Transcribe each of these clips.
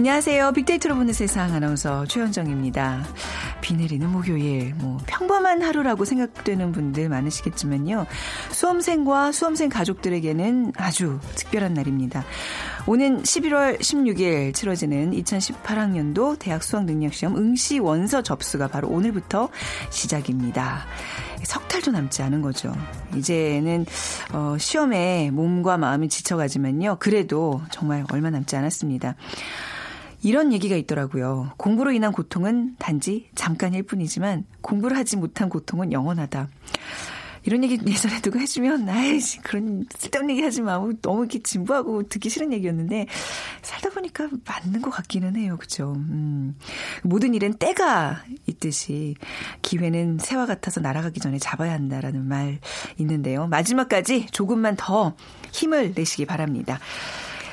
안녕하세요. 빅데이터로 보는 세상 아나운서 최현정입니다. 비 내리는 목요일, 뭐 평범한 하루라고 생각되는 분들 많으시겠지만요. 수험생과 수험생 가족들에게는 아주 특별한 날입니다. 오는 11월 16일 치러지는 2018학년도 대학 수학능력시험 응시 원서 접수가 바로 오늘부터 시작입니다. 석 달도 남지 않은 거죠. 이제는 어, 시험에 몸과 마음이 지쳐가지만요. 그래도 정말 얼마 남지 않았습니다. 이런 얘기가 있더라고요. 공부로 인한 고통은 단지 잠깐일 뿐이지만 공부를 하지 못한 고통은 영원하다. 이런 얘기 예전에 누가 해주면, 아이씨, 그런 쓸데없는 얘기 하지 마. 너무 이렇게 진부하고 듣기 싫은 얘기였는데, 살다 보니까 맞는 것 같기는 해요. 그죠? 음. 모든 일엔 때가 있듯이, 기회는 새와 같아서 날아가기 전에 잡아야 한다라는 말 있는데요. 마지막까지 조금만 더 힘을 내시기 바랍니다.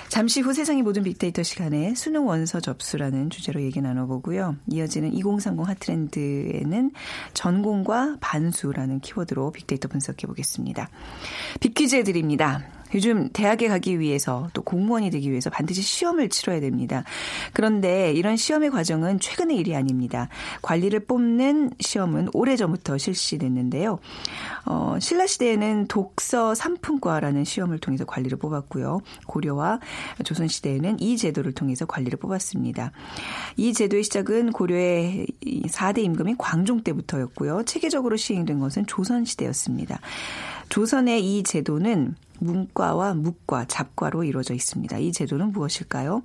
잠시 후 세상의 모든 빅데이터 시간에 수능 원서 접수라는 주제로 얘기 나눠보고요. 이어지는 2030 핫트렌드에는 전공과 반수라는 키워드로 빅데이터 분석해 보겠습니다. 빅퀴즈 드립니다. 요즘 대학에 가기 위해서 또 공무원이 되기 위해서 반드시 시험을 치러야 됩니다. 그런데 이런 시험의 과정은 최근의 일이 아닙니다. 관리를 뽑는 시험은 오래전부터 실시됐는데요. 어, 신라시대에는 독서 3품과라는 시험을 통해서 관리를 뽑았고요. 고려와 조선시대에는 이 제도를 통해서 관리를 뽑았습니다. 이 제도의 시작은 고려의 4대 임금인 광종 때부터였고요. 체계적으로 시행된 것은 조선시대였습니다. 조선의 이 제도는 문과와 묵과, 잡과로 이루어져 있습니다. 이 제도는 무엇일까요?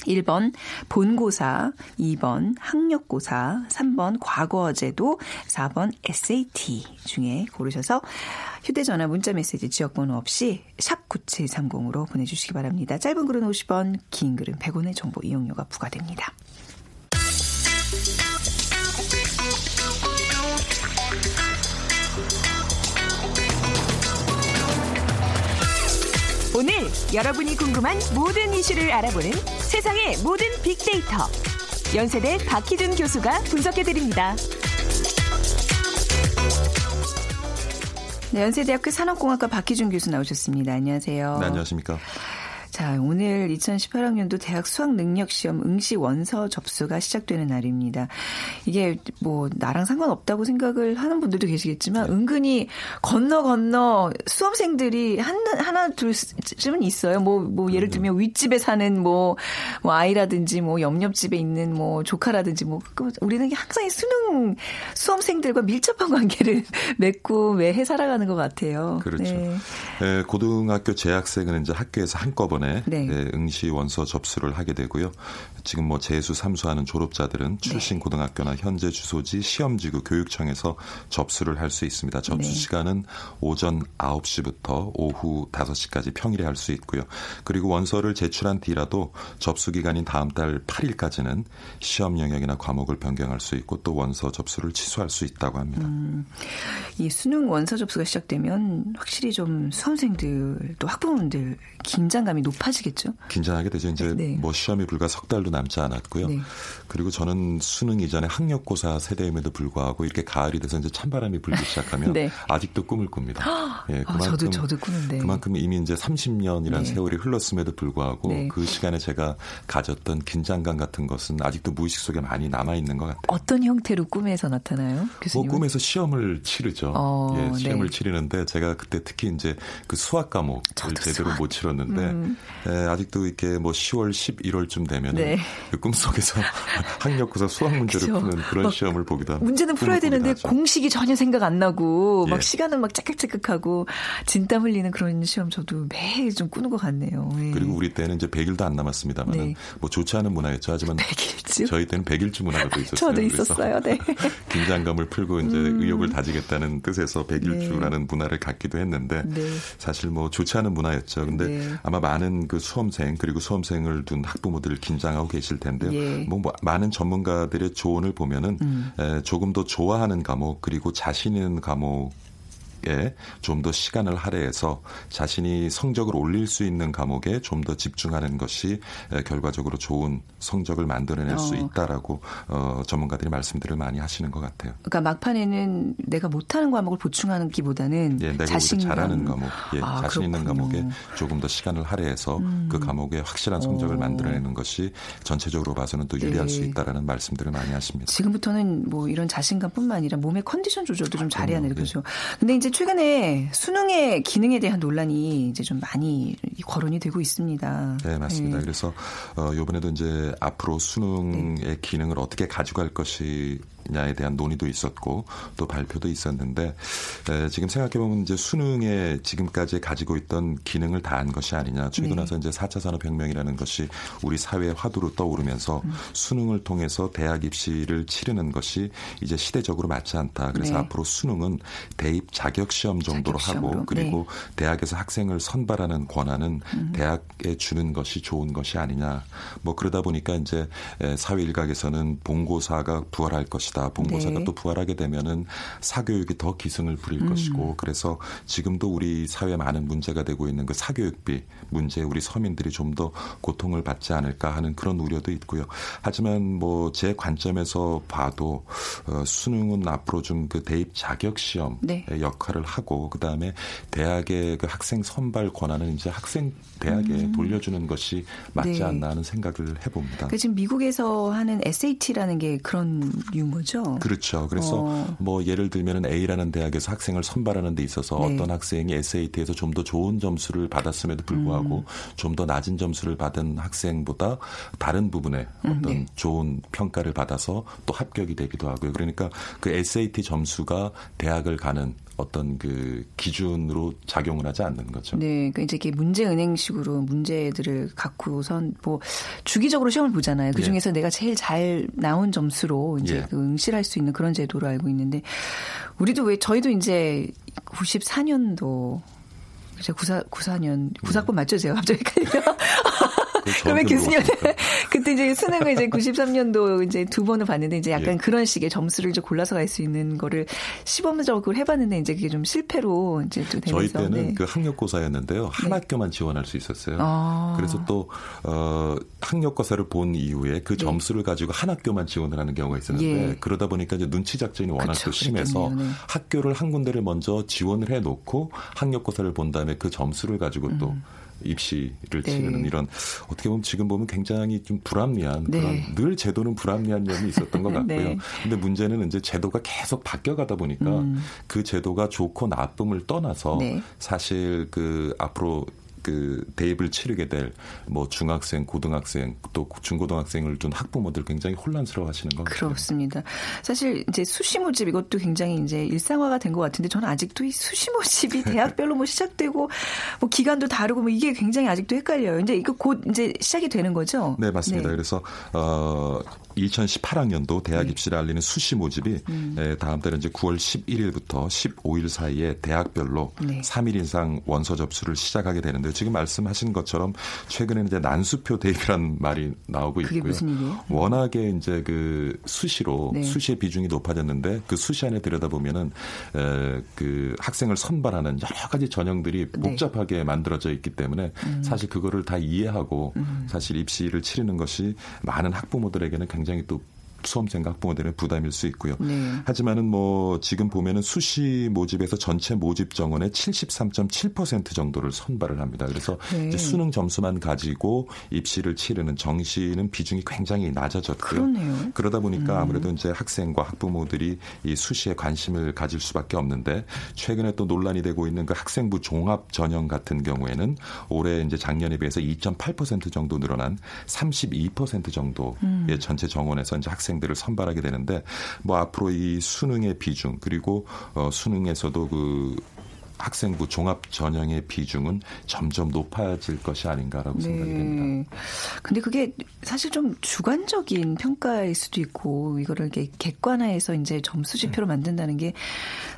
1번 본고사, 2번 학력고사, 3번 과거제도, 4번 SAT 중에 고르셔서 휴대전화 문자메시지 지역번호 없이 샵 9730으로 보내주시기 바랍니다. 짧은 글은 50원, 긴 글은 100원의 정보 이용료가 부과됩니다. 오늘 여러분이 궁금한 모든 이슈를 알아보는 세상의 모든 빅데이터. 연세대 박희준 교수가 분석해드립니다. 네, 연세대학교 산업공학과 박희준 교수 나오셨습니다. 안녕하세요. 네, 안녕하십니까. 자, 오늘 2018학년도 대학 수학 능력 시험 응시 원서 접수가 시작되는 날입니다. 이게 뭐 나랑 상관없다고 생각을 하는 분들도 계시겠지만 네. 은근히 건너 건너 수험생들이 한 하나 둘쯤은 있어요. 뭐뭐 뭐 예를 들면 윗집에 사는 뭐, 뭐 아이라든지 뭐 옆옆집에 있는 뭐 조카라든지 뭐그 우리는 항상 수능 수험생들과 밀접한 관계를 맺고 매해 살아가는 것 같아요. 그렇죠. 네. 네, 고등학교 재학생은 이제 학교에서 한꺼번에 때문에 네. 네, 응시 원서 접수를 하게 되고요. 지금 뭐 재수 삼수하는 졸업자들은 네. 출신 고등학교나 현재 주소지 시험지구 교육청에서 접수를 할 수 있습니다. 접수 네. 시간은 오전 9시부터 오후 5시까지 평일에 할 수 있고요. 그리고 원서를 제출한 뒤라도 접수 기간인 다음 달 8일까지는 시험 영역이나 과목을 변경할 수 있고 또 원서 접수를 취소할 수 있다고 합니다. 음, 이 수능 원서 접수가 시작되면 확실히 좀 수험생들 또 학부모들 긴장감이 높아지겠죠? 긴장하게 되죠. 이제 네. 뭐 시험이 불과 석 달도 남지 않았고요. 네. 그리고 저는 수능 이전에 학력고사 세대임에도 불구하고 이렇게 가을이 돼서 이제 찬바람이 불기 시작하면 네. 아직도 꿈을 꿉니다. 예, 그만큼 아, 저도 저도 꾸는데 그만큼 이미 이제 30년이라는 세월이 흘렀음에도 불구하고 네. 그 시간에 제가 가졌던 긴장감 같은 것은 아직도 무의식 속에 많이 남아 있는 것 같아요. 어떤 형태로 꿈에서 나타나요? 교수님? 뭐 꿈에서 시험을 치르죠. 어, 예, 시험을 네. 치르는데 제가 그때 특히 이제 그 수학 과목을 제대로 수학. 못 치렀는데 음. 예, 아직도 이렇게 뭐 10월, 11월쯤 되면 네. 그 꿈속에서 학력고사 수학 문제를 그쵸. 푸는 그런 시험을 보기도 합니다. 문제는 풀어야 되는데 하죠. 공식이 전혀 생각 안 나고 예. 막 시간은 막 짝깍짝깍하고 진땀 흘리는 그런 시험 저도 매일 좀 꾸는 것 같네요. 예. 그리고 우리 때는 이제 100일도 안 남았습니다만 네. 뭐 좋지 않은 문화였죠. 하지만 100일주? 저희 때는 100일주 문화가 또 있었어요. 저도 있었어요. 네. 긴장감을 풀고 이제 음. 의욕을 다지겠다는 뜻에서 100일주라는 네. 문화를 갖기도 했는데 네. 사실 뭐 좋지 않은 문화였죠. 근데 네. 아마 많은 그 수험생 그리고 수험생을 둔 학부모들 긴장하고 계실 텐데요. 예. 뭐, 뭐 많은 전문가들의 조언을 보면은 음. 에, 조금 더 좋아하는 과목 그리고 자신 있는 과목 좀 더 시간을 할애해서 자신이 성적을 올릴 수 있는 과목에 좀 더 집중하는 것이 결과적으로 좋은 성적을 만들어낼 어. 수 있다라고 어, 전문가들이 말씀들을 많이 하시는 것 같아요. 그러니까 막판에는 내가 못하는 과목을 보충하는 기보다는 예, 내가 자신 잘하는 과목, 예, 아, 자신 그렇군요. 있는 과목에 조금 더 시간을 할애해서 음. 그 과목에 확실한 성적을 오. 만들어내는 것이 전체적으로 봐서는 또 유리할 네. 수 있다라는 말씀들을 많이 하십니다. 지금부터는 뭐 이런 자신감뿐만 아니라 몸의 컨디션 조절도 좀 잘해야 되는 거죠. 예. 근데 이제 최근에 수능의 기능에 대한 논란이 이제 좀 많이 거론이 되고 있습니다. 네, 맞습니다. 네. 그래서 어, 이번에도 이제 앞으로 수능의 네. 기능을 어떻게 가져갈 것이 냐에 대한 논의도 있었고 또 발표도 있었는데 에, 지금 생각해 보면 이제 수능에 지금까지 가지고 있던 기능을 다한 것이 아니냐 최근 네. 와서 이제 4차 산업혁명이라는 것이 우리 사회의 화두로 떠오르면서 음. 수능을 통해서 대학 입시를 치르는 것이 이제 시대적으로 맞지 않다. 그래서 네. 앞으로 수능은 대입 자격 시험 정도로 자격 하고 그리고 네. 대학에서 학생을 선발하는 권한은 음. 대학에 주는 것이 좋은 것이 아니냐. 뭐 그러다 보니까 이제 사회 일각에서는 본고사가 부활할 것이다. 것이다. 본고사가 네. 또 부활하게 되면은 사교육이 더 기승을 부릴 음. 것이고 그래서 지금도 우리 사회에 많은 문제가 되고 있는 그 사교육비 문제 우리 서민들이 좀 더 고통을 받지 않을까 하는 그런 우려도 있고요. 하지만 뭐 제 관점에서 봐도 어, 수능은 앞으로 좀 그 대입 자격 시험의 네. 역할을 하고 그다음에 대학의 그 학생 선발 권한을 이제 학생 대학에 음. 돌려주는 것이 맞지 네. 않나 하는 생각을 해봅니다. 그 지금 미국에서 하는 SAT라는 게 그런 유무 죠. 그렇죠. 그래서 어. 뭐 예를 들면 A라는 대학에서 학생을 선발하는 데 있어서 네. 어떤 학생이 SAT에서 좀 더 좋은 점수를 받았음에도 불구하고 음. 좀더 낮은 점수를 받은 학생보다 다른 부분에 음, 어떤 네. 좋은 평가를 받아서 또 합격이 되기도 하고요. 그러니까 그 SAT 점수가 대학을 가는 어떤 그 기준으로 작용을 하지 않는 거죠. 네, 그러니까 이제 이렇게 문제 은행식으로 문제들을 갖고선 뭐 주기적으로 시험을 보잖아요. 그 예. 중에서 예. 내가 제일 잘 나온 점수로 이제 예. 그 응시를 할수 있는 그런 제도로 알고 있는데 우리도 왜 저희도 이제 94년도 이제 94, 94년, 94번 맞죠? 제가 갑자기 헷갈려. 그러면 교수님 그때 이제 수능을 이제 93년도 이제 두 번을 봤는데 이제 약간 예. 그런 식의 점수를 이제 골라서 갈 수 있는 거를 시범적으로 해봤는데 이제 그게 좀 실패로 이제 또 되면서 저희 때는 네. 그 학력고사였는데요 한 네. 학교만 지원할 수 있었어요. 아. 그래서 또 어, 학력고사를 본 이후에 그 네. 점수를 네. 가지고 한 학교만 지원을 하는 경우가 있었는데 예. 그러다 보니까 이제 눈치 작전이 워낙 또 심해서 네. 학교를 한 군데를 먼저 지원을 해놓고 학력고사를 본 다음에 그 점수를 가지고 또 음. 입시를 네. 치르는 이런 어떻게 보면 지금 보면 굉장히 좀 불합리한 네. 그런 늘 제도는 불합리한 점이 있었던 것 같고요. 네. 근데 문제는 이제 제도가 계속 바뀌어가다 보니까 음. 그 제도가 좋고 나쁨을 떠나서 네. 사실 그 앞으로 그 대입을 치르게 될 뭐 중학생, 고등학생 또 중고등학생을 둔 학부모들 굉장히 혼란스러워하시는 것 같아요. 그렇습니다. 사실 이제 수시 모집 이것도 굉장히 이제 일상화가 된 것 같은데 저는 아직도 이 수시 모집이 대학별로 뭐 시작되고 뭐 기간도 다르고 뭐 이게 굉장히 아직도 헷갈려요. 이제 이거 곧 이제 시작이 되는 거죠? 네 맞습니다. 네. 그래서 어 2018학년도 대학 네. 입시를 알리는 수시 모집이 음. 네, 다음 달은 이제 9월 11일부터 15일 사이에 대학별로 네. 3일 이상 원서 접수를 시작하게 되는데 지금 말씀하신 것처럼 최근에는 이제 난수표 대입이라는 말이 나오고 있고요. 음. 워낙에 이제 그 수시로 네. 수시의 비중이 높아졌는데 그 수시 안에 들여다 보면은 에, 그 학생을 선발하는 여러 가지 전형들이 네. 복잡하게 만들어져 있기 때문에 음. 사실 그거를 다 이해하고 음. 사실 입시를 치르는 것이 많은 학부모들에게는 굉장히 또 수험생 학부모들의 부담일 수 있고요. 네. 하지만은 뭐 지금 보면은 수시 모집에서 전체 모집 정원의 73.7% 정도를 선발을 합니다. 그래서 네. 이제 수능 점수만 가지고 입시를 치르는 정시는 비중이 굉장히 낮아졌고요. 그러네요. 그러다 보니까 음. 아무래도 이제 학생과 학부모들이 이 수시에 관심을 가질 수밖에 없는데 최근에 또 논란이 되고 있는 그 학생부 종합 전형 같은 경우에는 올해 이제 작년에 비해서 2.8% 정도 늘어난 32% 정도의 음. 전체 정원에서 이제 학생 학생들을 선발하게 되는데 뭐 앞으로 이 수능의 비중 그리고 어 수능에서도 그 학생부 종합 전형의 비중은 점점 높아질 것이 아닌가라고 네. 생각이 됩니다. 근데 그게 사실 좀 주관적인 평가일 수도 있고 이거를 이렇게 객관화해서 이제 점수 지표로 만든다는 게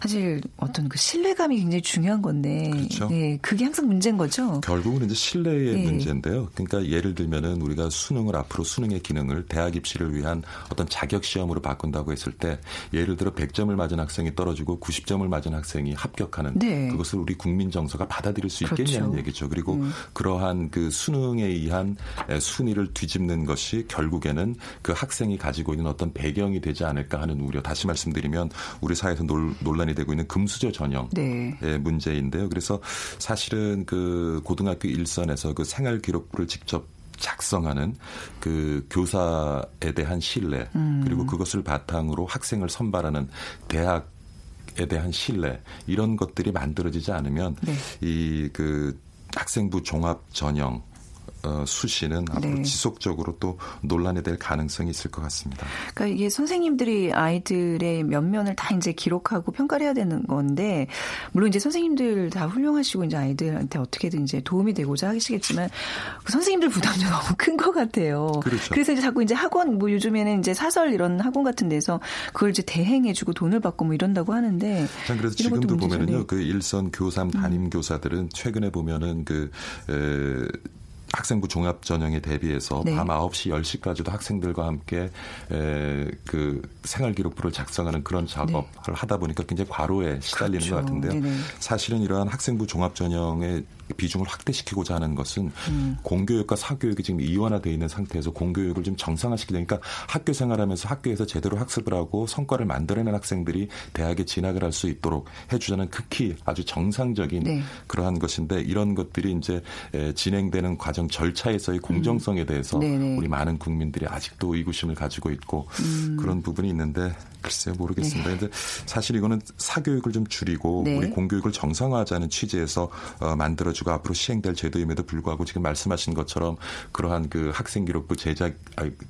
사실 어떤 그 신뢰감이 굉장히 중요한 건데 그렇죠. 네, 그게 항상 문제인 거죠. 결국은 이제 신뢰의 네. 문제인데요. 그러니까 예를 들면은 우리가 수능을 앞으로 수능의 기능을 대학 입시를 위한 어떤 자격 시험으로 바꾼다고 했을 때 예를 들어 100점을 맞은 학생이 떨어지고 90점을 맞은 학생이 합격하는 네. 그것을 우리 국민 정서가 받아들일 수 있겠냐는 그렇죠. 얘기죠. 그리고 음. 그러한 그 수능에 의한 순위를 뒤집는 것이 결국에는 그 학생이 가지고 있는 어떤 배경이 되지 않을까 하는 우려. 다시 말씀드리면 우리 사회에서 논, 논란이 되고 있는 금수저 전형의 네. 문제인데요. 그래서 사실은 그 고등학교 일선에서 그 생활 기록부를 직접 작성하는 그 교사에 대한 신뢰 음. 그리고 그것을 바탕으로 학생을 선발하는 대학 에 대한 신뢰 이런 것들이 만들어지지 않으면 네. 이그 학생부 종합 전형 어, 수시는 앞으로 네. 지속적으로 또 논란이 될 가능성이 있을 것 같습니다. 그러니까 이게 선생님들이 아이들의 면면을 다 이제 기록하고 평가를 해야 되는 건데 물론 이제 선생님들 다 훌륭하시고 이제 아이들한테 어떻게든 이제 도움이 되고자 하시겠지만 그 선생님들 부담도 너무 큰 것 같아요. 그렇죠. 그래서 이제 자꾸 이제 학원 뭐 요즘에는 이제 사설 이런 학원 같은 데서 그걸 이제 대행해주고 돈을 받고 뭐 이런다고 하는데. 참 그래서 지금도 보면은요 그 일선 교삼 담임 음. 교사들은 최근에 보면은 그 에, 학생부 종합 전형에 대비해서 네. 밤 9시 10시까지도 학생들과 함께 에, 그 생활 기록부를 작성하는 그런 작업을 네. 하다 보니까 굉장히 과로에 시달리는 그렇죠. 것 같은데요. 네네. 사실은 이러한 학생부 종합 전형의 비중을 확대시키고자 하는 것은 음. 공교육과 사교육이 지금 이원화되어 있는 상태에서 공교육을 좀 정상화시키려니까 그러니까 학교 생활하면서 학교에서 제대로 학습을 하고 성과를 만들어낸 학생들이 대학에 진학을 할 수 있도록 해주자는 극히 아주 정상적인 네. 그러한 것인데 이런 것들이 이제 진행되는 과정 절차에서의 공정성에 대해서 음. 우리 많은 국민들이 아직도 의구심을 가지고 있고 음. 그런 부분이 있는데 글쎄요 모르겠습니다. 네. 근데 사실 이거는 사교육을 좀 줄이고 네. 우리 공교육을 정상화하자는 취지에서 어, 만들어지고 앞으로 시행될 제도임에도 불구하고 지금 말씀하신 것처럼 그러한 그 학생 기록부 제작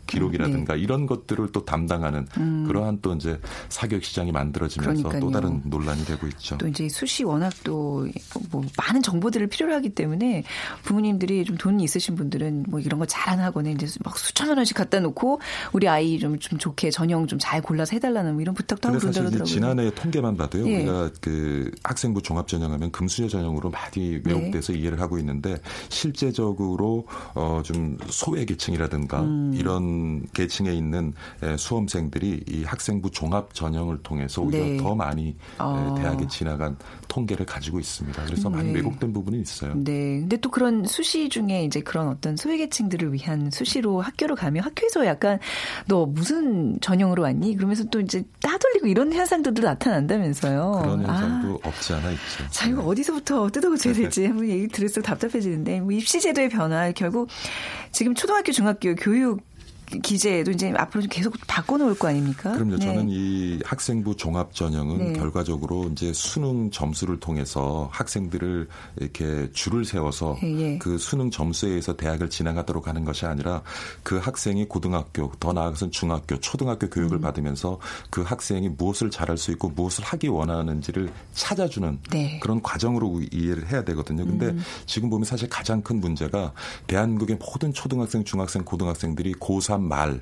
기록이라든가 네. 이런 것들을 또 담당하는 음. 그러한 또 이제 사교육 시장이 만들어지면서 그러니까요. 또 다른 논란이 되고 있죠. 또 이제 수시 워낙 또 뭐 많은 정보들을 필요로 하기 때문에 부모님들이 좀 돈이 있으신 분들은 뭐 이런 거잘안 하고는 이제 막 수천 원씩 갖다 놓고 우리 아이 좀, 좀 좋게 전형 좀 잘 골라서 해달라. 해달라는 뭐 이런 부탁도 하고 그런다더라고요. 지난해 통계만 봐도요. 예. 우리가 그 학생부 종합 전형하면 금수저 전형으로 많이 왜곡돼서 네. 이해를 하고 있는데 실제적으로 어 좀 소외 계층이라든가 음. 이런 계층에 있는 수험생들이 이 학생부 종합 전형을 통해서 오히려 네. 더 많이 어. 대학에 지나간 통계를 가지고 있습니다. 그래서 많이 네. 왜곡된 부분이 있어요. 네. 근데 또 그런 수시 중에 이제 그런 어떤 소외계층들을 위한 수시로 학교로 가면 학교에서 약간 너 무슨 전형으로 왔니? 그러면서 또 이제 따돌리고 이런 현상들도 나타난다면서요. 그런 현상도 아. 없지 않아 있죠. 자, 이거 어디서부터 뜯어고쳐야 될지 한번 얘기 들을수록 답답해지는데 뭐 입시제도의 변화 결국 지금 초등학교 중학교 교육 기재도 이제 앞으로 계속 바꿔놓을 거 아닙니까? 그럼요. 네. 저는 이 학생부 종합 전형은 네. 결과적으로 이제 수능 점수를 통해서 학생들을 이렇게 줄을 세워서 예. 예. 그 수능 점수에 의해서 대학을 진행하도록 하는 것이 아니라 그 학생이 고등학교, 더 나아가서는 중학교, 초등학교 교육을 음. 받으면서 그 학생이 무엇을 잘할 수 있고 무엇을 하기 원하는지를 찾아주는 네. 그런 과정으로 이해를 해야 되거든요. 근데 음. 지금 보면 사실 가장 큰 문제가 대한민국의 모든 초등학생, 중학생, 고등학생들이 고3 말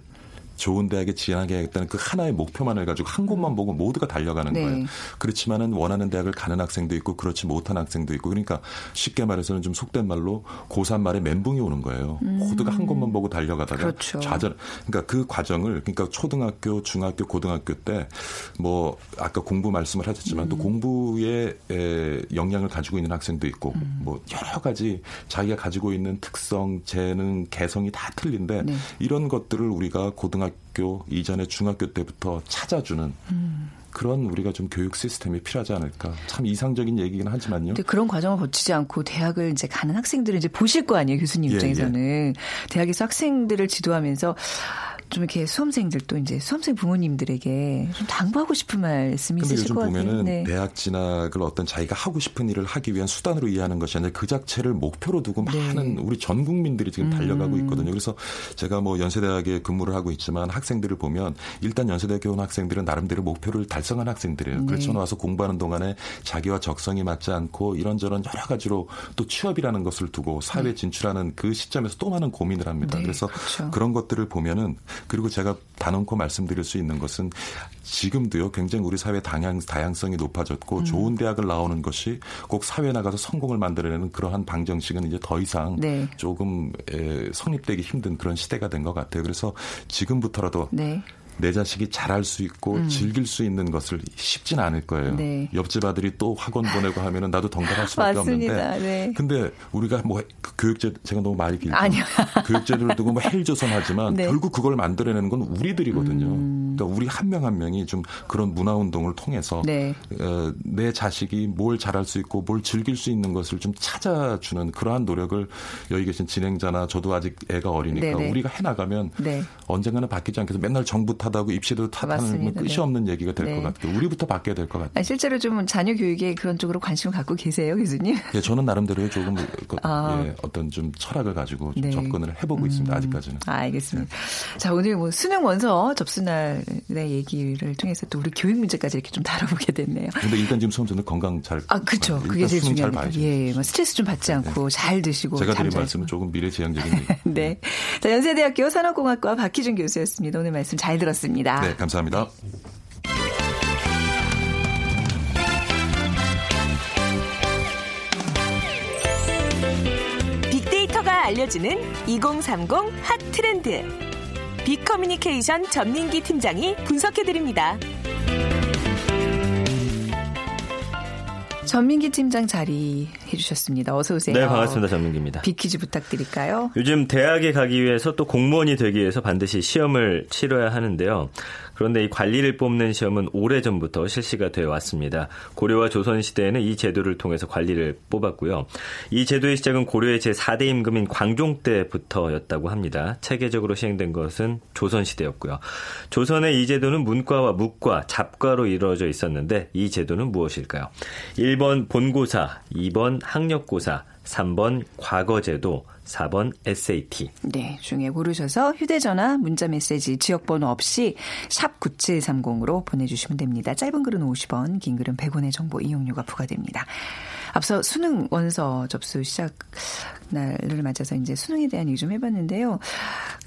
좋은 대학에 지원하겠다는 그 하나의 목표만을 가지고 한 곳만 보고 모두가 달려가는 네. 거예요. 그렇지만은 원하는 대학을 가는 학생도 있고 그렇지 못한 학생도 있고 그러니까 쉽게 말해서는 좀 속된 말로 고3 말에 멘붕이 오는 거예요. 음. 모두가 한 곳만 보고 달려가다가 그렇죠. 좌절. 그러니까 그 과정을 그러니까 초등학교, 중학교, 고등학교 때 뭐 아까 공부 말씀을 하셨지만 음. 또 공부에 에, 영향을 가지고 있는 학생도 있고 음. 뭐 여러 가지 자기가 가지고 있는 특성, 재능, 개성이 다 틀린데 네. 이런 것들을 우리가 고등학교 고등학교 이전에 중학교 때부터 찾아주는 음. 그런 우리가 좀 교육 시스템이 필요하지 않을까. 참 이상적인 얘기긴 하지만요. 근데 그런 과정을 거치지 않고 대학을 이제 가는 학생들을 이제 보실 거 아니에요, 교수님 예, 입장에서는. 예. 대학에서 학생들을 지도하면서 좀 이렇게 수험생들 또 이제 수험생 부모님들에게 좀 당부하고 싶은 말씀이 있으실 것 같아요. 요즘 보면은 네. 대학 진학을 어떤 자기가 하고 싶은 일을 하기 위한 수단으로 이해하는 것이 아니라 그 자체를 목표로 두고 네. 많은 우리 전 국민들이 지금 달려가고 음. 있거든요. 그래서 제가 뭐 연세대학에 근무를 하고 있지만 학생들을 보면 일단 연세대 교원 학생들은 나름대로 목표를 달성한 학생들이에요. 네. 그렇죠. 나와서 공부하는 동안에 자기와 적성이 맞지 않고 이런저런 여러 가지로 또 취업이라는 것을 두고 사회 네. 진출하는 그 시점에서 또 많은 고민을 합니다. 네, 그래서 그렇죠. 그런 것들을 보면은 그리고 제가 단언코 말씀드릴 수 있는 것은 지금도요 굉장히 우리 사회 다양, 다양성이 높아졌고 음. 좋은 대학을 나오는 것이 꼭 사회에 나가서 성공을 만들어내는 그러한 방정식은 이제 더 이상 네. 조금 에, 성립되기 힘든 그런 시대가 된 것 같아요. 그래서 지금부터라도 네. 내 자식이 잘할 수 있고 음. 즐길 수 있는 것을 쉽진 않을 거예요. 네. 옆집 아들이 또 학원 보내고 하면은 나도 덩달할 수밖에 없는데. 네. 근데 우리가 뭐그 교육제 제가 너무 말이 길죠. 교육제도를 두고 뭐 헬조선하지만 네. 결국 그걸 만들어내는 건 우리들이거든요. 음. 그러니까 우리 한 명한 한 명이 좀 그런 문화 운동을 통해서 네. 어, 내 자식이 뭘 잘할 수 있고 뭘 즐길 수 있는 것을 좀 찾아주는 그러한 노력을 여기 계신 진행자나 저도 아직 애가 어리니까 네네. 네. 우리가 해나가면 네. 언젠가는 바뀌지 않겠어. 맨날 정부 탓하고 입시도 탓하는 뭐 끝이 네. 없는 얘기가 될것 네. 같아요. 우리부터 바뀌어야 될 것 같아요. 실제로 좀 자녀 교육에 그런 쪽으로 관심을 갖고 계세요, 교수님? 예, 저는 나름대로 조금 그, 아. 예, 어떤 좀 철학을 가지고 좀 네. 접근을 해보고 음. 있습니다. 아직까지는. 아, 알겠습니다. 네. 자, 오늘 뭐 수능 원서 접수날 의 얘기를 통해서 또 우리 교육 문제까지 이렇게 좀 다뤄보게 됐네요. 근데 일단 지금 수험생들 건강 잘. 아, 그렇죠. 그게 제일 중요합니다. 예, 뭐 스트레스 좀 받지 네. 않고 잘 드시고. 제가 드린 말씀은 조금 미래지향적인. 네. 자, 연세대학교 산업공학과 박희준 교수였습니다. 오늘 말씀 잘 들었습니다. 네, 감사합니다. 빅데이터가 알려주는 2030 핫 트렌드. 빅커뮤니케이션 전민기 팀장이 분석해드립니다. 전민기 팀장 자리 해 주셨습니다. 어서 오세요. 네, 반갑습니다. 전민기입니다. 비키즈 부탁드릴까요? 요즘 대학에 가기 위해서 또 공무원이 되기 위해서 반드시 시험을 치러야 하는데요. 그런데 이 관리를 뽑는 시험은 오래전부터 실시가 되어 왔습니다. 고려와 조선시대에는 이 제도를 통해서 관리를 뽑았고요. 이 제도의 시작은 고려의 제4대 임금인 광종 때부터였다고 합니다. 체계적으로 시행된 것은 조선시대였고요. 조선의 이 제도는 문과와 무과, 잡과로 이루어져 있었는데 이 제도는 무엇일까요? 1번 본고사, 2번 학력고사, 3번 과거제도, 4번 SAT. 네, 중에 고르셔서 휴대전화, 문자메시지, 지역번호 없이 샵 9730으로 보내주시면 됩니다. 짧은 글은 50원, 긴 글은 100원의 정보 이용료가 부과됩니다. 앞서 수능 원서 접수 시작 날을 맞아서 이제 수능에 대한 얘기 좀 해봤는데요.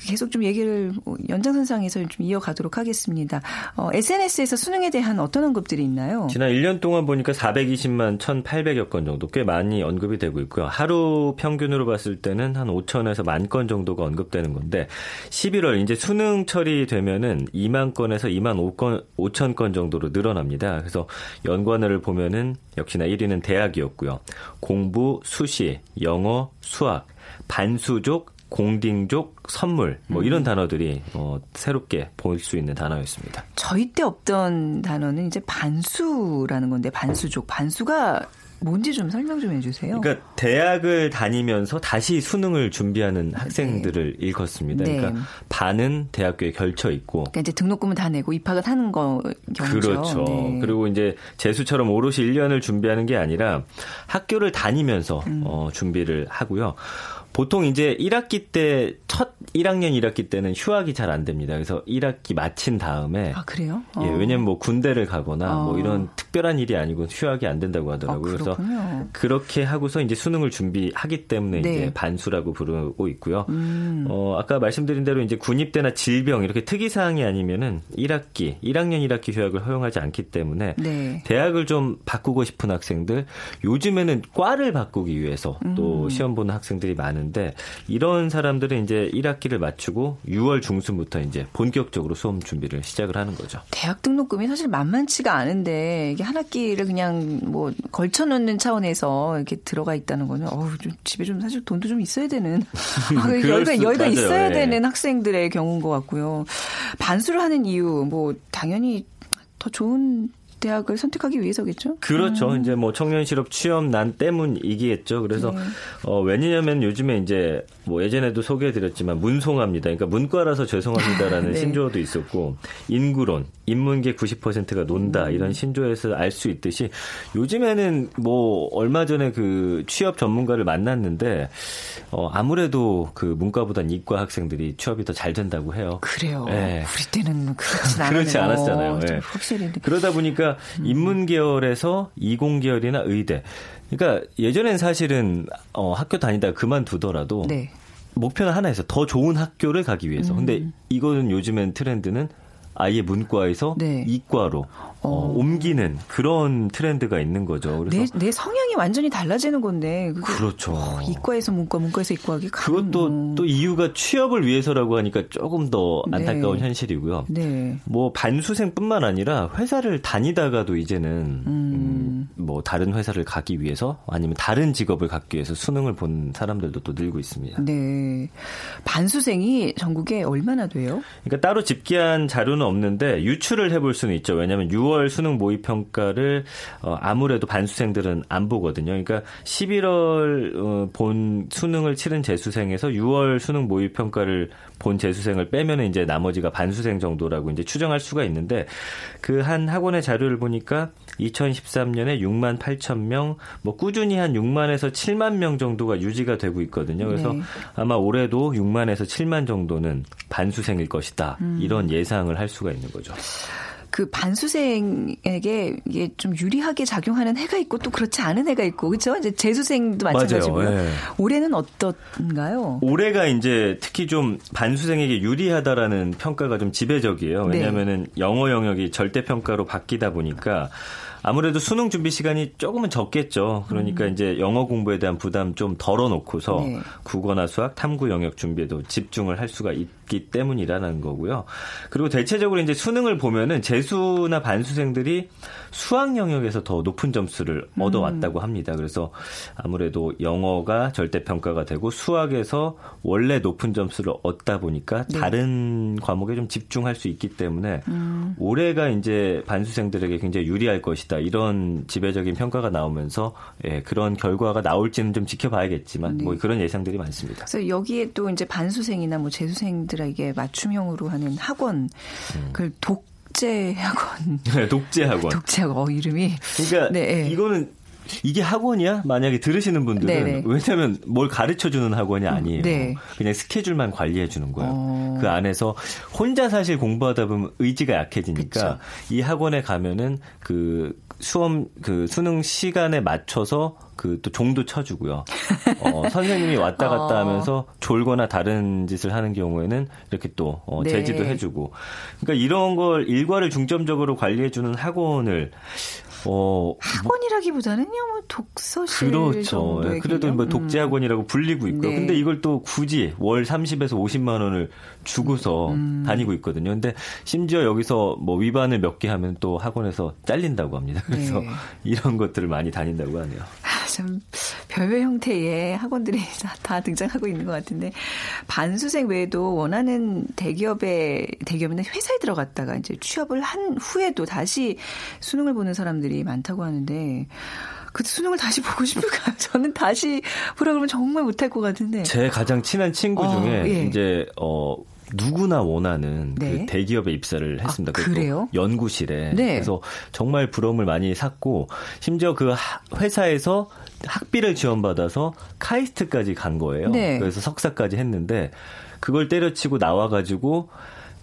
계속 좀 얘기를 연장선상에서 좀 이어가도록 하겠습니다. 어, SNS에서 수능에 대한 어떤 언급들이 있나요? 지난 1년 동안 보니까 420만 1,800여 건 정도 꽤 많이 언급이 되고 있고요. 하루 평균으로 봤을 때는 한 5천에서 만건 정도가 언급되는 건데 11월 이제 수능 처리되면은 2만 건에서 2만 5건 5천 건 정도로 늘어납니다. 그래서 연관어를 보면은 역시나 1위는 대학이었고요. 공부, 수시, 영어, 수학, 반수족, 공딩족, 선물 뭐 이런 음. 단어들이 어, 새롭게 볼수 있는 단어였습니다. 저희 때 없던 단어는 이제 반수라는 건데 반수족, 반수가 뭔지 좀 설명 좀 해주세요. 그러니까 대학을 다니면서 다시 수능을 준비하는 학생들을 네. 일컫습니다. 네. 그러니까 반은 대학교에 결쳐 있고, 그러니까 이제 등록금을 다 내고 입학을 하는 거 경우죠. 그렇죠. 네. 그리고 이제 재수처럼 오롯이 1년을 준비하는 게 아니라 학교를 다니면서 음. 어, 준비를 하고요. 보통 이제 1학기 때 첫 1학년 1학기 때는 휴학이 잘 안 됩니다. 그래서 1학기 마친 다음에 아 그래요? 예, 어. 왜냐면 뭐 군대를 가거나 어. 뭐 이런 특별한 일이 아니고 휴학이 안 된다고 하더라고요. 아, 그래서 그렇게 하고서 이제 수능을 준비하기 때문에 네. 이제 반수라고 부르고 있고요. 음. 어, 아까 말씀드린 대로 이제 군입대나 질병 이렇게 특이 사항이 아니면은 1학기, 1학년 1학기 휴학을 허용하지 않기 때문에 네. 대학을 좀 바꾸고 싶은 학생들 요즘에는 과를 바꾸기 위해서 또 음. 시험 보는 학생들이 많은 있는데 이런 사람들은 이제 1학기를 마치고 6월 중순부터 이제 본격적으로 수험 준비를 시작을 하는 거죠. 대학 등록금이 사실 만만치가 않은데 이게 한 학기를 그냥 뭐 걸쳐 놓는 차원에서 이렇게 들어가 있다는 거는 어우 좀 집에 좀 사실 돈도 좀 있어야 되는 아, 여유가 여유가 있어야 네. 되는 학생들의 경우인 것 같고요. 반수를 하는 이유 뭐 당연히 더 좋은 대학을 선택하기 위해서겠죠. 그렇죠. 음. 이제 뭐 청년 실업 취업 난 때문이기겠죠. 그래서 네. 어, 왜냐하면 요즘에 이제 뭐 예전에도 소개해드렸지만 문송합니다. 그러니까 문과라서 죄송합니다라는 네. 신조어도 있었고 인구론, 인문계 90%가 논다 음. 이런 신조어에서 알 수 있듯이 요즘에는 뭐 얼마 전에 그 취업 전문가를 만났는데 어, 아무래도 그 문과보단 이과 학생들이 취업이 더 잘 된다고 해요. 그래요. 네. 우리 때는 그렇지 않았 그렇지 않았잖아요. 네. 확실히 그러다 보니까 음. 인문 계열에서 이공 계열이나 의대 그러니까 예전엔 사실은 어, 학교 다니다 그만두더라도 네. 목표는 하나였어. 더 좋은 학교를 가기 위해서. 음. 근데 이거는 요즘엔 트렌드는 아예 문과에서 네. 이과로 어, 어. 옮기는 그런 트렌드가 있는 거죠. 그래서 내, 내 성향이 완전히 달라지는 건데. 그렇죠. 어, 이과에서 문과, 문과에서 이과하기 그것도 뭐. 또 이유가 취업을 위해서라고 하니까 조금 더 네. 안타까운 네. 현실이고요. 네. 뭐 반수생뿐만 아니라 회사를 다니다가도 이제는 음. 음, 뭐 다른 회사를 가기 위해서 아니면 다른 직업을 갖기 위해서 수능을 본 사람들도 또 늘고 있습니다. 네. 반수생이 전국에 얼마나 돼요? 그러니까 따로 집계한 자료는 없는데 유출을 해볼 수는 있죠. 왜냐하면 6월 수능 모의 평가를 어, 아무래도 반수생들은 안 보거든요. 그러니까 11월 어, 본 수능을 치른 재수생에서 6월 수능 모의 평가를 본 재수생을 빼면 이제 나머지가 반수생 정도라고 이제 추정할 수가 있는데 그 한 학원의 자료를 보니까 2013년에 6만 8천 명, 뭐 꾸준히 한 6만에서 7만 명 정도가 유지가 되고 있거든요. 그래서 네. 아마 올해도 6만에서 7만 정도는 반수생일 것이다. 음. 이런 예상을 할 수가 있는 거죠. 그 반수생에게 이게 좀 유리하게 작용하는 해가 있고 또 그렇지 않은 해가 있고 그렇죠? 이제 재수생도 마찬가지고요. 네. 올해는 어떻나요? 올해가 이제 특히 좀 반수생에게 유리하다라는 평가가 좀 지배적이에요. 왜냐하면은 네. 영어 영역이 절대 평가로 바뀌다 보니까 아무래도 수능 준비 시간이 조금은 적겠죠. 그러니까 음. 이제 영어 공부에 대한 부담 좀 덜어놓고서 네. 국어나 수학, 탐구 영역 준비에도 집중을 할 수가 있 기 때문이라는 거고요. 그리고 대체적으로 이제 수능을 보면은 재수나 반수생들이 수학 영역에서 더 높은 점수를 음. 얻어왔다고 합니다. 그래서 아무래도 영어가 절대 평가가 되고 수학에서 원래 높은 점수를 얻다 보니까 네. 다른 과목에 좀 집중할 수 있기 때문에 음. 올해가 이제 반수생들에게 굉장히 유리할 것이다. 것이다 이런 지배적인 평가가 나오면서 예, 그런 결과가 나올지는 좀 지켜봐야겠지만 네. 뭐 그런 예상들이 많습니다. 그래서 여기에 또 이제 반수생이나 뭐 재수생들 에게 맞춤형으로 하는 학원 음. 그 독재 학원. 네, 독재 학원. 독재 학원 어, 이름이. 그러니까 네. 이거는 이게 학원이야? 만약에 들으시는 분들은 네네. 왜냐하면 뭘 가르쳐 주는 학원이 음, 아니에요. 네. 그냥 스케줄만 관리해 주는 거예요. 어. 그 안에서 혼자 사실 공부하다 보면 의지가 약해지니까 그쵸. 이 학원에 가면은 그 수험 그 수능 시간에 맞춰서 그 또 종도 쳐주고요. 어, 선생님이 왔다 갔다 어. 하면서 졸거나 다른 짓을 하는 경우에는 이렇게 또 어, 네. 제지도 해주고. 그러니까 이런 걸 일과를 중점적으로 관리해주는 학원을 어, 학원이라기보다는요, 뭐 독서실 그렇죠. 예, 그래도 뭐 독재 학원이라고 불리고 있고요. 네. 근데 이걸 또 굳이 월 30에서 50만 원을 주고서 음. 다니고 있거든요. 근데 심지어 여기서 뭐 위반을 몇 개 하면 또 학원에서 잘린다고 합니다. 그래서 네. 이런 것들을 많이 다닌다고 하네요. 아, 참 별별 형태의 학원들이 다 등장하고 있는 것 같은데 반수생 외에도 원하는 대기업에 대기업이나 회사에 들어갔다가 이제 취업을 한 후에도 다시 수능을 보는 사람들이 많다고 하는데 그 수능을 다시 보고 싶을까요? 저는 다시 보라 그러면 정말 못할 것 같은데. 제 가장 친한 친구 어, 중에 예. 이제 어 누구나 원하는 그 네. 그 대기업에 입사를 아, 했습니다. 아, 그래요? 연구실에. 네. 그래서 정말 부러움을 많이 샀고 심지어 그 회사에서 학비를 지원받아서 카이스트까지 간 거예요. 네. 그래서 석사까지 했는데 그걸 때려치고 나와가지고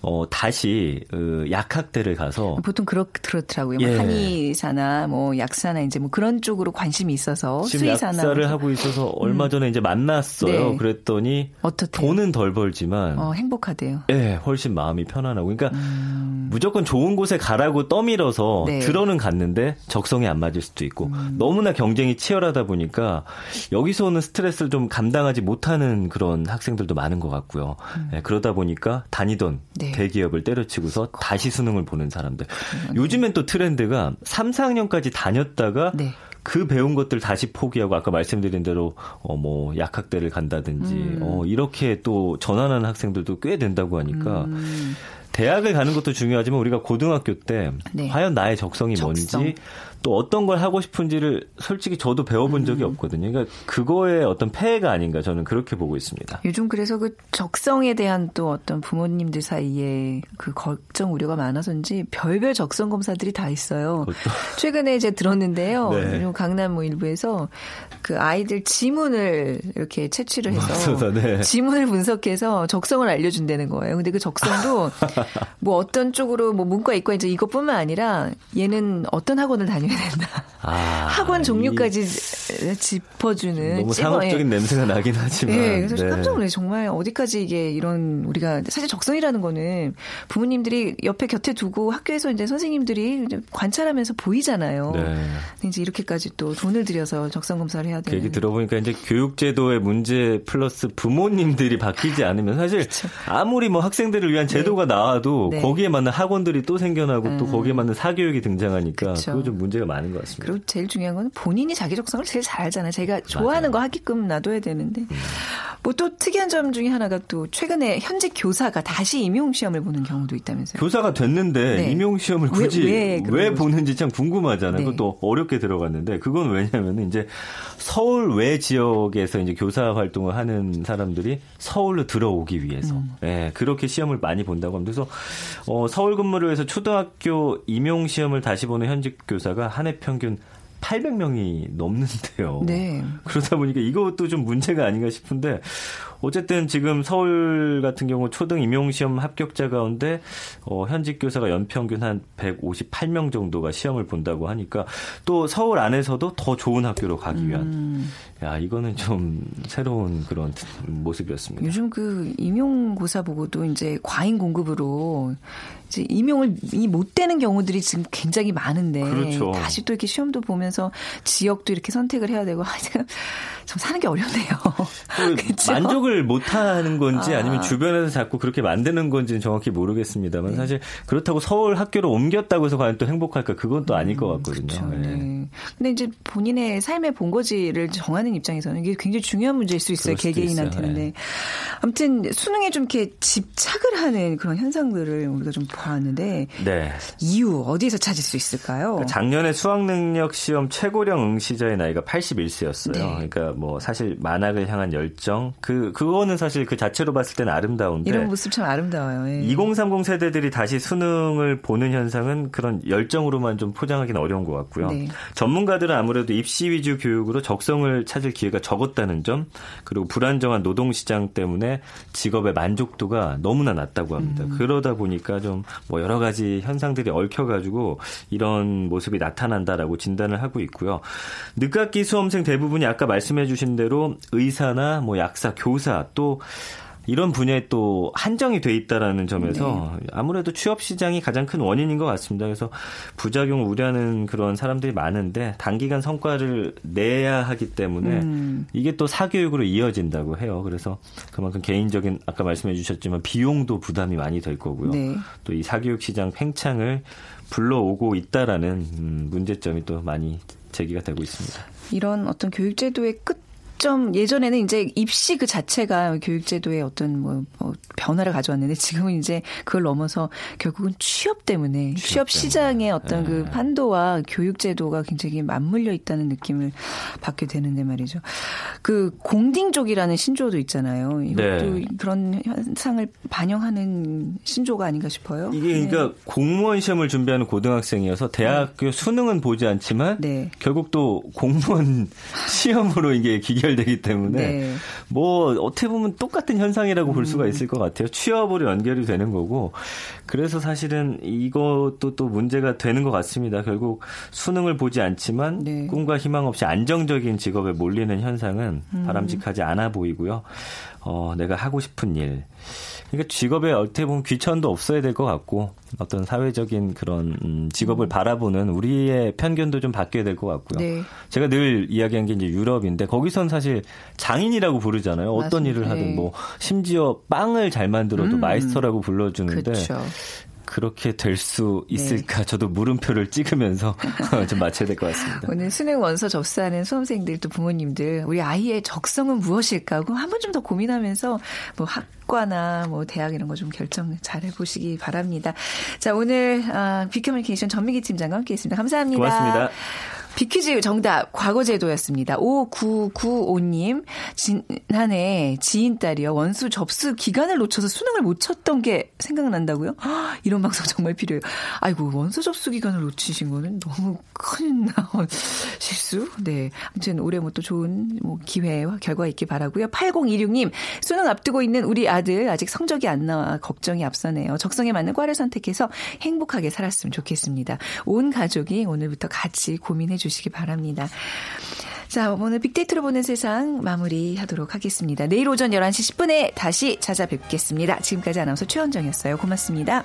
어, 다시 그 약학대를 가서 보통 그렇 그렇더라고요. 뭐 예. 한의사나 뭐 약사나 이제 뭐 그런 쪽으로 관심이 있어서 지금 수의사나 약사를 하고 있어서 얼마 음. 전에 음. 이제 만났어요. 네. 그랬더니 어떻대요? 돈은 덜 벌지만 어, 행복하대요. 예, 훨씬 마음이 편안하고 그러니까 음. 무조건 좋은 곳에 가라고 떠밀어서 네. 들어는 갔는데 적성에 안 맞을 수도 있고 음. 너무나 경쟁이 치열하다 보니까 여기서 오는 스트레스를 좀 감당하지 못하는 그런 학생들도 많은 것 같고요. 음. 예, 그러다 보니까 다니던 네. 대기업을 때려치고서 다시 수능을 보는 사람들. 요즘엔 또 트렌드가 3, 4학년까지 다녔다가 네. 그 배운 것들 다시 포기하고 아까 말씀드린 대로 어 뭐 약학대를 간다든지 음. 어 이렇게 또 전환하는 학생들도 꽤 된다고 하니까 음. 대학을 가는 것도 중요하지만 우리가 고등학교 때 네. 과연 나의 적성이 적성. 뭔지 또 어떤 걸 하고 싶은지를 솔직히 저도 배워본 적이 음. 없거든요. 그러니까 그거에 어떤 폐해가 아닌가 저는 그렇게 보고 있습니다. 요즘 그래서 그 적성에 대한 또 어떤 부모님들 사이에 그 걱정 우려가 많아서인지 별별 적성 검사들이 다 있어요. 그것도. 최근에 이제 들었는데요. 네. 강남 뭐 일부에서 그 아이들 지문을 이렇게 채취를 해서 맞습니다. 네. 지문을 분석해서 적성을 알려준다는 거예요. 근데 그 적성도 뭐 어떤 쪽으로 뭐 문과 이과 이제 이것뿐만 아니라 얘는 어떤 학원을 다 녀야 된다. 아, 학원 종류까지 이, 짚어주는 너무 상업적인 예. 냄새가 나긴 하지만. 네, 그래서 네. 깜짝 놀래 정말 어디까지 이게 이런 우리가 사실 적성이라는 거는 부모님들이 옆에 곁에 두고 학교에서 이제 선생님들이 이제 관찰하면서 보이잖아요. 네. 이제 이렇게까지 또 돈을 들여서 적성 검사를 해야 되는. 얘기 들어보니까 이제 교육제도의 문제 플러스 부모님들이 바뀌지 않으면 사실 그렇죠. 아무리 뭐 학생들을 위한 제도가 네. 나와도 네. 거기에 맞는 학원들이 또 생겨나고 음. 또 거기에 맞는 사교육이 등장하니까 그렇죠. 그거 좀 문제 가 많은 것 같습니다. 그리고 제일 중요한 건 본인이 자기 적성을 제일 잘 알잖아요. 제가 좋아하는 맞아요. 거 하게끔 놔둬야 되는데. 음. 뭐또 특이한 점 중에 하나가 또 최근에 현직 교사가 다시 임용 시험을 보는 경우도 있다면서요. 교사가 됐는데 네. 임용 시험을 굳이 왜, 왜, 왜 보는지 참 궁금하잖아요. 네. 그것도 어렵게 들어갔는데 그건 왜냐하면 이제 서울 외 지역에서 이제 교사 활동을 하는 사람들이 서울로 들어오기 위해서 음. 네, 그렇게 시험을 많이 본다고 합니다. 그래서 어, 서울 근무를 해서 초등학교 임용 시험을 다시 보는 현직 교사가 한 해 평균 800명이 넘는데요. 네. 그러다 보니까 이것도 좀 문제가 아닌가 싶은데 어쨌든 지금 서울 같은 경우 초등 임용시험 합격자 가운데 어, 현직 교사가 연평균 한 158명 정도가 시험을 본다고 하니까 또 서울 안에서도 더 좋은 학교로 가기 위한 음. 야 이거는 좀 새로운 그런 모습이었습니다. 요즘 그 임용고사 보고도 이제 과잉 공급으로 이제 임용을 못 되는 경우들이 지금 굉장히 많은데 그렇죠. 다시 또 이렇게 시험도 보면서 지역도 이렇게 선택을 해야 되고 참 사는 게 어렵네요. 그 만족 을 못하는 건지 아. 니면 주변에서 자꾸 그렇게 만드는 건지는 정확히 모르겠습니다만 네. 사실 그렇다고 서울 학교로 옮겼다고 해서 과연 또 행복할까 그건 또 아닐 것 음, 같거든요. 그렇죠. 네. 네. 근데 이제 본인의 삶의 본거지를 정하는 입장에서는 이게 굉장히 중요한 문제일 수 있어요. 개개인한테는. 네. 아무튼 수능에 좀 이렇게 집착을 하는 그런 현상들을 우리가 좀 보았는데 네. 이유 어디에서 찾을 수 있을까요? 그러니까 작년에 수학 능력 시험 최고령 응시자의 나이가 81세였어요. 그러니까 뭐 사실 만학을 향한 열정 그 그거는 사실 그 자체로 봤을 때는 아름다운데 이런 모습 참 아름다워요. 예. 2030 세대들이 다시 수능을 보는 현상은 그런 열정으로만 좀 포장하기는 어려운 것 같고요. 네. 전문가들은 아무래도 입시 위주 교육으로 적성을 찾을 기회가 적었다는 점 그리고 불안정한 노동 시장 때문에 직업의 만족도가 너무나 낮다고 합니다. 음. 그러다 보니까 좀 뭐 여러 가지 현상들이 얽혀가지고 이런 모습이 나타난다라고 진단을 하고 있고요. 늦학기 수험생 대부분이 아까 말씀해 주신 대로 의사나 뭐 약사, 교사 또 이런 분야에 또 한정이 돼 있다라는 점에서 네. 아무래도 취업 시장이 가장 큰 원인인 것 같습니다. 그래서 부작용을 우려하는 그런 사람들이 많은데 단기간 성과를 내야 하기 때문에 음. 이게 또 사교육으로 이어진다고 해요. 그래서 그만큼 개인적인 아까 말씀해 주셨지만 비용도 부담이 많이 될 거고요. 네. 또이 사교육 시장 팽창을 불러오고 있다라는 음, 문제점이 또 많이 제기가 되고 있습니다. 이런 어떤 교육제도의 끝 좀 예전에는 이제 입시 그 자체가 교육제도의 어떤 뭐, 뭐 변화를 가져왔는데 지금은 이제 그걸 넘어서 결국은 취업 때문에 취업, 취업 시장의 어떤 그 네. 그 판도와 교육제도가 굉장히 맞물려 있다는 느낌을 받게 되는데 말이죠. 그 공딩족이라는 신조어도 있잖아요. 이것도 네. 그런 현상을 반영하는 신조가 아닌가 싶어요. 이게 그러니까 네. 공무원 시험을 준비하는 고등학생이어서 대학교 네. 수능은 보지 않지만 네. 결국 또 공무원 시험으로 이게 기계 연결되기 때문에 네. 뭐 어떻게 보면 똑같은 현상이라고 볼 수가 음. 있을 것 같아요. 취업으로 연결이 되는 거고 그래서 사실은 이것도 또 문제가 되는 것 같습니다. 결국 수능을 보지 않지만 네. 꿈과 희망 없이 안정적인 직업에 몰리는 현상은 음. 바람직하지 않아 보이고요. 어, 내가 하고 싶은 일 그러니까 직업에 어떻게 보면 귀천도 없어야 될 것 같고 어떤 사회적인 그런 음, 직업을 음. 바라보는 우리의 편견도 좀 바뀌어야 될 것 같고요. 네. 제가 늘 이야기한 게 이제 유럽인데 거기선 사실 장인이라고 부르잖아요. 어떤 맞습니다. 일을 하든 뭐 심지어 빵을 잘 만들어도 음. 마이스터라고 불러주는데 그쵸. 그렇게 될 수 있을까? 네. 저도 물음표를 찍으면서 좀 맞춰야 될 것 같습니다. 오늘 수능 원서 접수하는 수험생들 또 부모님들 우리 아이의 적성은 무엇일까? 한번 좀 더 고민하면서 뭐 학과나 뭐 대학 이런 거 좀 결정 잘 해보시기 바랍니다. 자 오늘 아, 비커뮤니케이션 전민기 팀장과 함께했습니다. 감사합니다. 고맙습니다. 비퀴즈 정답 과거제도였습니다. 5995님 지난해 지인 딸이요 원수 접수 기간을 놓쳐서 수능을 못 쳤던 게 생각난다고요? 이런 방송 정말 필요해요. 아이고 원서 접수 기간을 놓치신 거는 너무 큰 실수. 네, 아무튼 올해 뭐 또 좋은 뭐 기회와 결과 있기 바라고요. 8026님 수능 앞두고 있는 우리 아들 아직 성적이 안 나와 걱정이 앞서네요. 적성에 맞는 과를 선택해서 행복하게 살았으면 좋겠습니다. 온 가족이 오늘부터 같이 고민해 주. 주시기 바랍니다. 자, 오늘 빅데이터로 보는 세상 마무리하도록 하겠습니다. 내일 오전 11시 10분에 다시 찾아뵙겠습니다. 지금까지 아나운서 최원정이었어요. 고맙습니다.